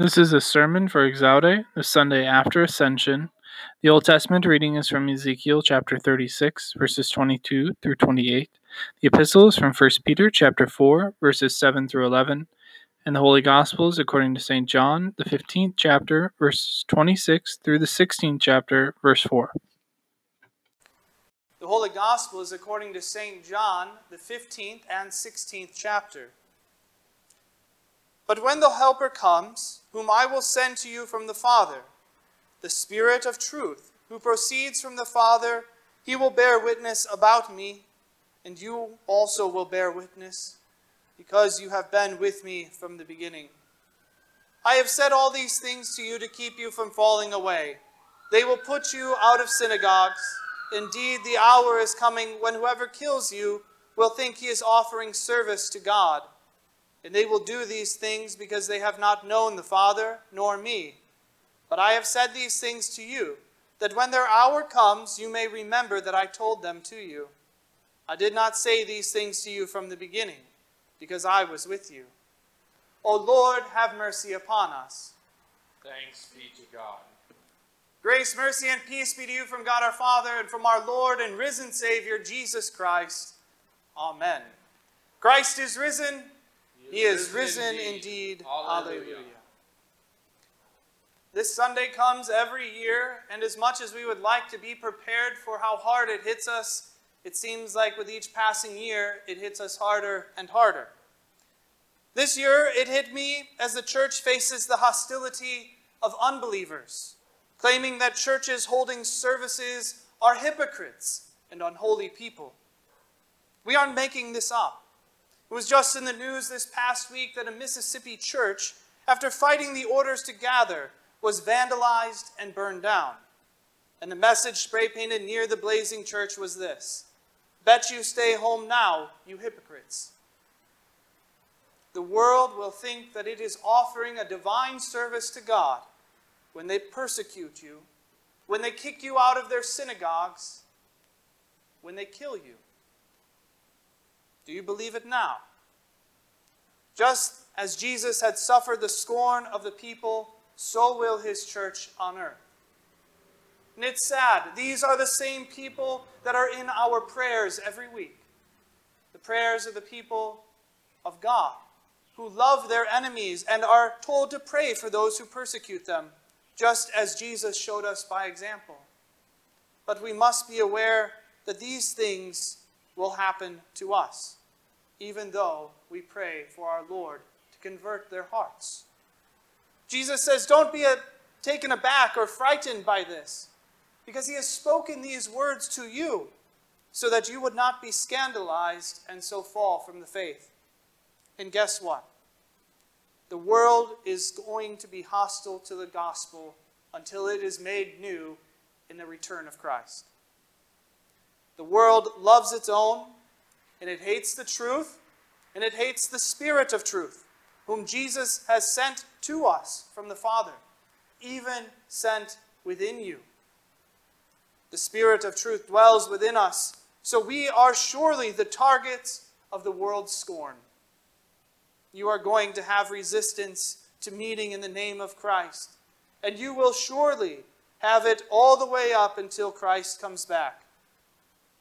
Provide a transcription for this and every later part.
This is a sermon for Exaudi, the Sunday after Ascension. The Old Testament reading is from Ezekiel chapter 36, verses 22 through 28. The epistle is from 1 Peter chapter 4, verses 7 through 11. And the Holy Gospel is according to St. John, the 15th chapter, verses 26 through the 16th chapter, verse 4. The Holy Gospel is according to St. John, the 15th and 16th chapter. But when the Helper comes, whom I will send to you from the Father, the Spirit of truth, who proceeds from the Father, he will bear witness about me, and you also will bear witness, because you have been with me from the beginning. I have said all these things to you to keep you from falling away. They will put you out of synagogues. Indeed, the hour is coming when whoever kills you will think he is offering service to God. And they will do these things because they have not known the Father nor me. But I have said these things to you, that when their hour comes, you may remember that I told them to you. I did not say these things to you from the beginning, because I was with you. O Lord, have mercy upon us. Thanks be to God. Grace, mercy, and peace be to you from God our Father and from our Lord and risen Savior, Jesus Christ. Amen. Christ is risen. He is risen indeed. Hallelujah. This Sunday comes every year, and as much as we would like to be prepared for how hard it hits us, it seems like with each passing year, it hits us harder and harder. This year, it hit me as the church faces the hostility of unbelievers, claiming that churches holding services are hypocrites and unholy people. We aren't making this up. It was just in the news this past week that a Mississippi church, after fighting the orders to gather, was vandalized and burned down. And the message spray painted near the blazing church was this Bet you stay home now, you hypocrites. The world will think that it is offering a divine service to God when they persecute you, when they kick you out of their synagogues, when they kill you. Do you believe it now? Just as Jesus had suffered the scorn of the people, so will his church on earth. And it's sad. These are the same people that are in our prayers every week. The prayers of the people of God, who love their enemies and are told to pray for those who persecute them, just as Jesus showed us by example. But we must be aware that these things will happen to us even though we pray for our Lord to convert their hearts. Jesus says, Don't be taken aback or frightened by this, because he has spoken these words to you, so that you would not be scandalized and so fall from the faith. And guess what? The world is going to be hostile to the gospel until it is made new in the return of Christ. The world loves its own and it hates the truth, and it hates the Spirit of truth, whom Jesus has sent to us from the Father, even sent within you. The Spirit of truth dwells within us, so we are surely the targets of the world's scorn. You are going to have resistance to meeting in the name of Christ, and you will surely have it all the way up until Christ comes back.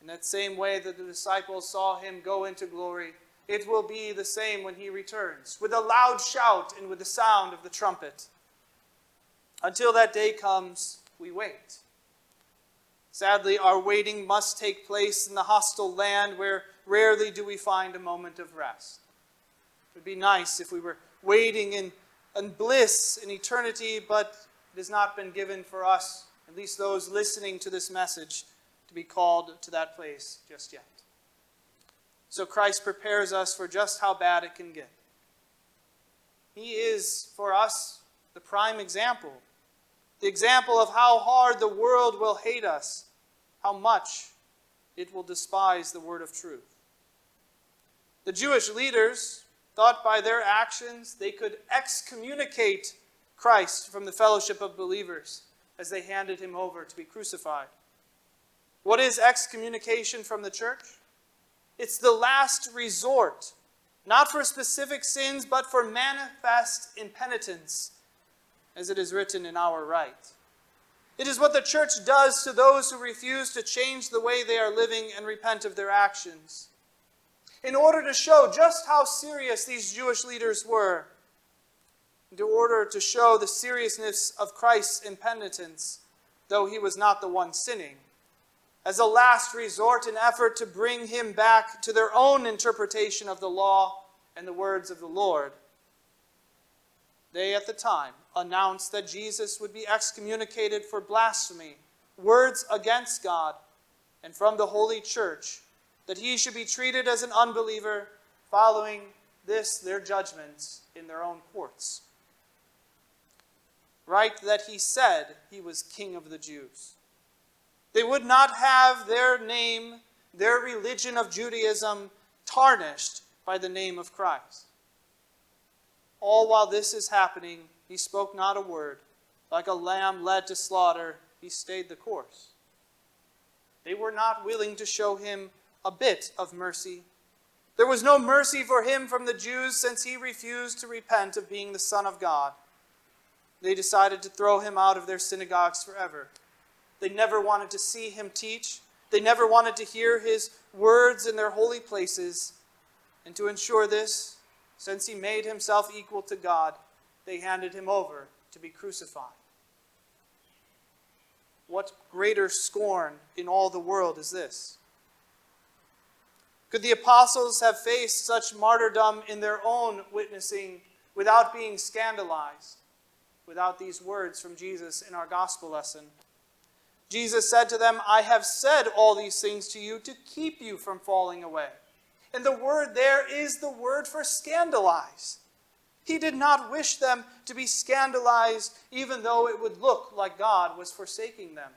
In that same way that the disciples saw him go into glory, it will be the same when he returns, with a loud shout and with the sound of the trumpet. Until that day comes, we wait. Sadly, our waiting must take place in the hostile land where rarely do we find a moment of rest. It would be nice if we were waiting in, in bliss in eternity, but it has not been given for us, at least those listening to this message, to be called to that place just yet. So Christ prepares us for just how bad it can get. He is, for us, the prime example. The example of how hard the world will hate us, how much it will despise the word of truth. The Jewish leaders thought by their actions they could excommunicate Christ from the fellowship of believers as they handed him over to be crucified. What is excommunication from the church? It's the last resort, not for specific sins, but for manifest impenitence, as it is written in our rite. It is what the church does to those who refuse to change the way they are living and repent of their actions. In order to show just how serious these Jewish leaders were, in order to show the seriousness of Christ's impenitence, though he was not the one sinning, as a last resort and effort to bring him back to their own interpretation of the law and the words of the Lord. They at the time announced that Jesus would be excommunicated for blasphemy, words against God, and from the Holy Church, that he should be treated as an unbeliever, following this their judgments in their own courts. Right that he said he was king of the Jews. They would not have their name, their religion of Judaism, tarnished by the name of Christ. All while this is happening, he spoke not a word. Like a lamb led to slaughter, he stayed the course. They were not willing to show him a bit of mercy. There was no mercy for him from the Jews since he refused to repent of being the Son of God. They decided to throw him out of their synagogues forever. They never wanted to see him teach. They never wanted to hear his words in their holy places. And to ensure this, since he made himself equal to God, they handed him over to be crucified. What greater scorn in all the world is this? Could the apostles have faced such martyrdom in their own witnessing without being scandalized, without these words from Jesus in our gospel lesson? Jesus said to them, I have said all these things to you to keep you from falling away. And the word there is the word for scandalize. He did not wish them to be scandalized, even though it would look like God was forsaking them.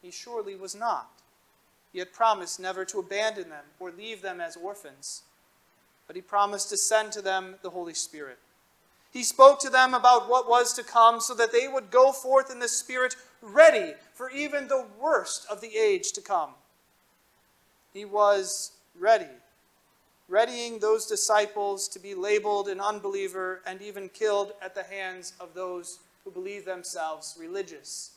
He surely was not. He had promised never to abandon them or leave them as orphans. But he promised to send to them the Holy Spirit. He spoke to them about what was to come so that they would go forth in the Spirit ready for even the worst of the age to come. He was ready readying those disciples to be labeled an unbeliever and even killed at the hands of those who believe themselves religious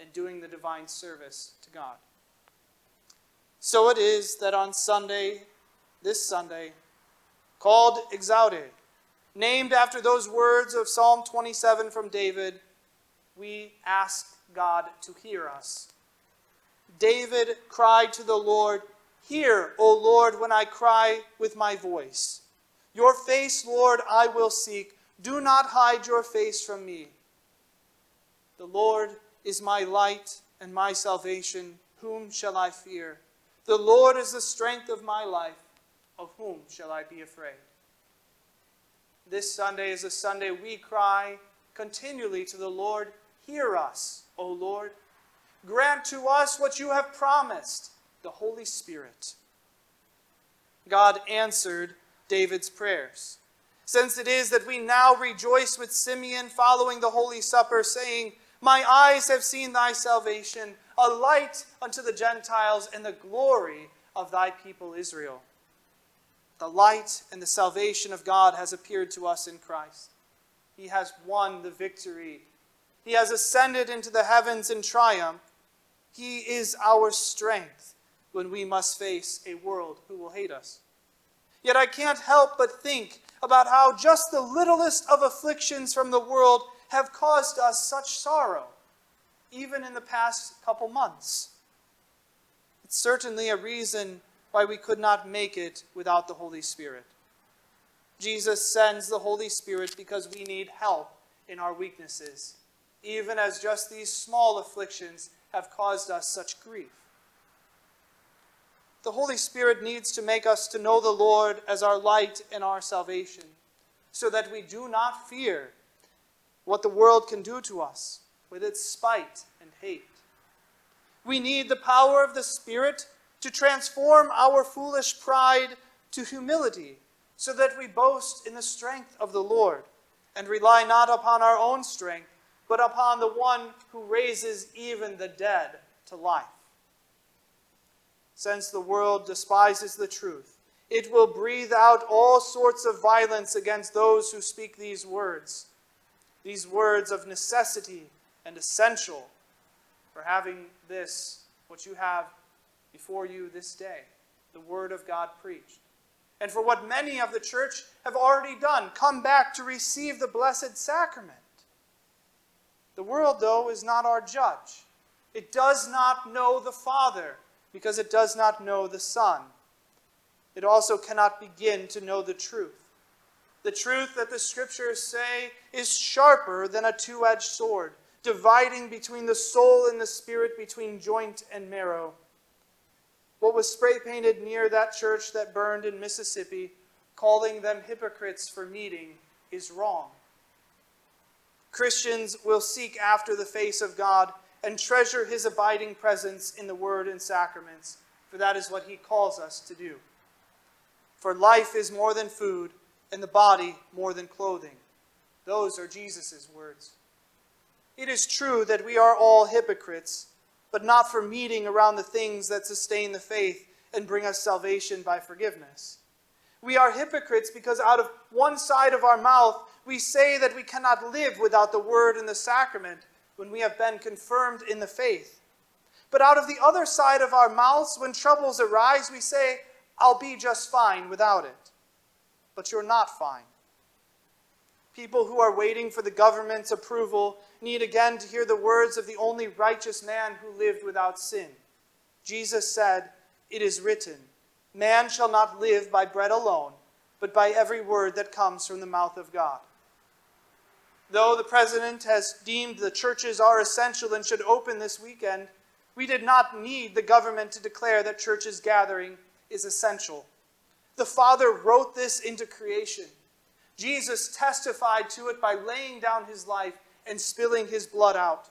in doing the divine service to God. So it is that on Sunday, this Sunday, called Exaudi, named after those words of Psalm 27 from David, we ask God to hear us. David cried to the Lord, Hear, O Lord, when I cry with my voice. Your face, Lord, I will seek. Do not hide your face from me. The Lord is my light and my salvation. Whom shall I fear? The Lord is the strength of my life. Of whom shall I be afraid? This Sunday is a Sunday we cry continually to the Lord, Hear us, O Lord. Grant to us what you have promised the Holy Spirit. God answered David's prayers. Since it is that we now rejoice with Simeon following the Holy Supper, saying, My eyes have seen thy salvation, a light unto the Gentiles and the glory of thy people Israel. The light and the salvation of God has appeared to us in Christ. He has won the victory. He has ascended into the heavens in triumph. He is our strength when we must face a world who will hate us. Yet I can't help but think about how just the littlest of afflictions from the world have caused us such sorrow, even in the past couple months. It's certainly a reason why we could not make it without the Holy Spirit. Jesus sends the Holy Spirit because we need help in our weaknesses, even as just these small afflictions have caused us such grief. The Holy Spirit needs to make us to know the Lord as our light and our salvation, so that we do not fear what the world can do to us with its spite and hate. We need the power of the Spirit to transform our foolish pride to humility, so that we boast in the strength of the Lord and rely not upon our own strength, but upon the one who raises even the dead to life since the world despises the truth. It will breathe out all sorts of violence against those who speak these words. these words of necessity and essential for having this, what you have before you this day, the Word of God preached. And for what many of the church have already done, come back to receive the Blessed Sacrament. The world, though, is not our judge. It does not know the Father because it does not know the Son. It also cannot begin to know the truth. The truth that the Scriptures say is sharper than a two edged sword, dividing between the soul and the spirit, between joint and marrow. What was spray painted near that church that burned in Mississippi, calling them hypocrites for meeting, is wrong. Christians will seek after the face of God and treasure his abiding presence in the word and sacraments, for that is what he calls us to do. For life is more than food, and the body more than clothing. Those are Jesus' words. It is true that we are all hypocrites, but not for meeting around the things that sustain the faith and bring us salvation by forgiveness. We are hypocrites because out of one side of our mouth we say that we cannot live without the word and the sacrament when we have been confirmed in the faith. But out of the other side of our mouths, when troubles arise, we say, I'll be just fine without it. But you're not fine. People who are waiting for the government's approval need again to hear the words of the only righteous man who lived without sin. Jesus said, It is written, Man shall not live by bread alone, but by every word that comes from the mouth of God. Though the president has deemed the churches are essential and should open this weekend, we did not need the government to declare that churches gathering is essential. The Father wrote this into creation. Jesus testified to it by laying down his life and spilling his blood out.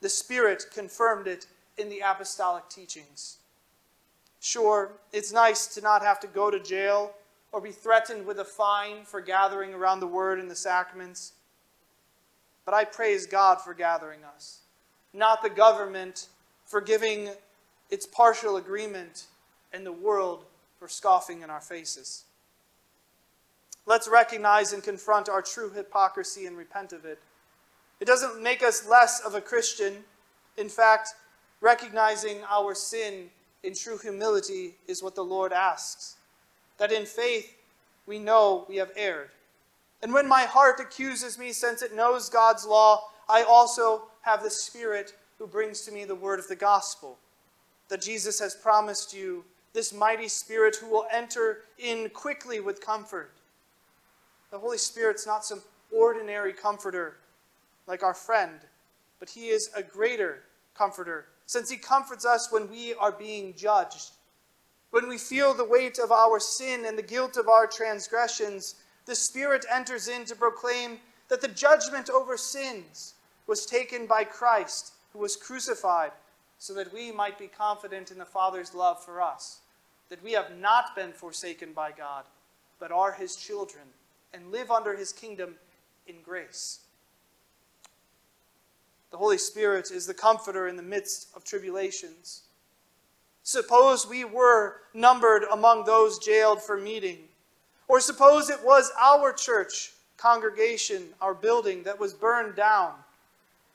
The Spirit confirmed it in the apostolic teachings. Sure, it's nice to not have to go to jail or be threatened with a fine for gathering around the Word and the sacraments. But I praise God for gathering us, not the government for giving its partial agreement, and the world for scoffing in our faces. Let's recognize and confront our true hypocrisy and repent of it. It doesn't make us less of a Christian. In fact, recognizing our sin in true humility is what the Lord asks. That in faith we know we have erred. And when my heart accuses me, since it knows God's law, I also have the Spirit who brings to me the word of the gospel. That Jesus has promised you this mighty Spirit who will enter in quickly with comfort. The Holy Spirit's not some ordinary comforter like our friend, but he is a greater comforter, since he comforts us when we are being judged. When we feel the weight of our sin and the guilt of our transgressions, the Spirit enters in to proclaim that the judgment over sins was taken by Christ, who was crucified, so that we might be confident in the Father's love for us, that we have not been forsaken by God, but are his children, and live under his kingdom in grace. The Holy Spirit is the comforter in the midst of tribulations. Suppose we were numbered among those jailed for meeting or suppose it was our church congregation, our building, that was burned down.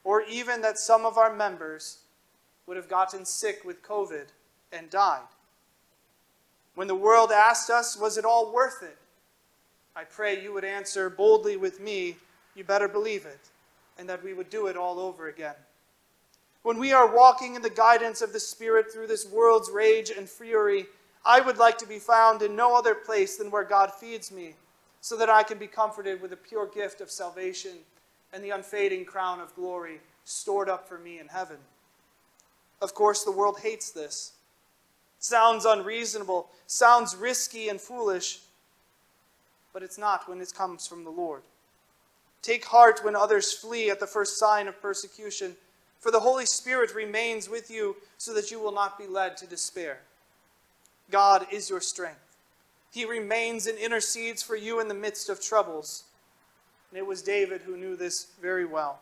Or even that some of our members would have gotten sick with COVID and died. When the world asked us, was it all worth it? I pray you would answer boldly with me, you better believe it, and that we would do it all over again. When we are walking in the guidance of the Spirit through this world's rage and fury, I would like to be found in no other place than where God feeds me, so that I can be comforted with the pure gift of salvation and the unfading crown of glory stored up for me in heaven. Of course, the world hates this. Sounds unreasonable, sounds risky and foolish, but it's not when it comes from the Lord. Take heart when others flee at the first sign of persecution, for the Holy Spirit remains with you so that you will not be led to despair. God is your strength. He remains and intercedes for you in the midst of troubles. And it was David who knew this very well.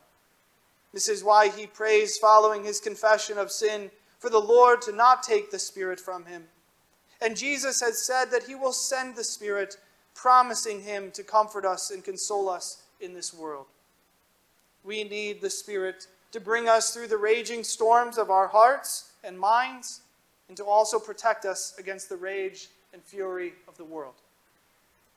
This is why he prays, following his confession of sin, for the Lord to not take the Spirit from him. And Jesus has said that he will send the Spirit, promising him to comfort us and console us in this world. We need the Spirit to bring us through the raging storms of our hearts and minds, and to also protect us against the rage and fury of the world.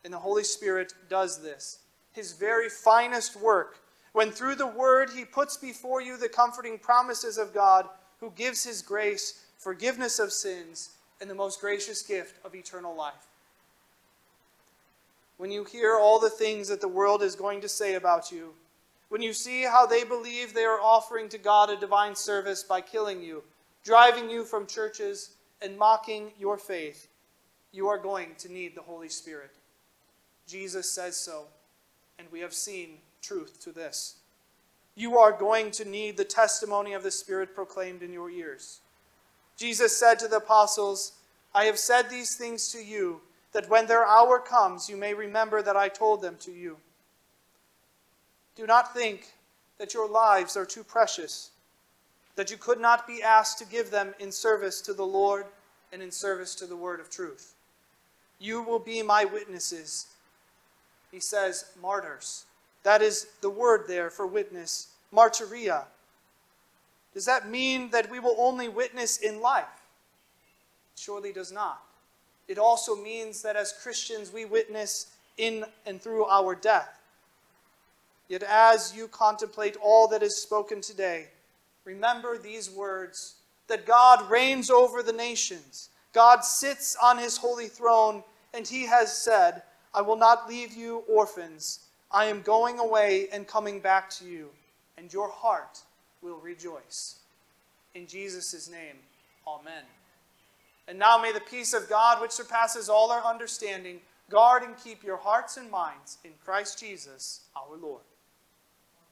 And the Holy Spirit does this, his very finest work, when through the Word he puts before you the comforting promises of God, who gives his grace, forgiveness of sins, and the most gracious gift of eternal life. When you hear all the things that the world is going to say about you, when you see how they believe they are offering to God a divine service by killing you, driving you from churches, and mocking your faith, you are going to need the Holy Spirit. Jesus says so, and we have seen truth to this. You are going to need the testimony of the Spirit proclaimed in your ears. Jesus said to the apostles, I have said these things to you, that when their hour comes, you may remember that I told them to you. Do not think that your lives are too precious, that you could not be asked to give them in service to the Lord and in service to the word of truth. You will be my witnesses. He says, martyrs. That is the word there for witness, martyria. Does that mean that we will only witness in life? Surely does not. It also means that as Christians we witness in and through our death. Yet as you contemplate all that is spoken today, remember these words that God reigns over the nations. God sits on his holy throne, and he has said, I will not leave you orphans. I am going away and coming back to you, and your heart will rejoice. In Jesus' name, amen. And now may the peace of God, which surpasses all our understanding, guard and keep your hearts and minds in Christ Jesus our Lord.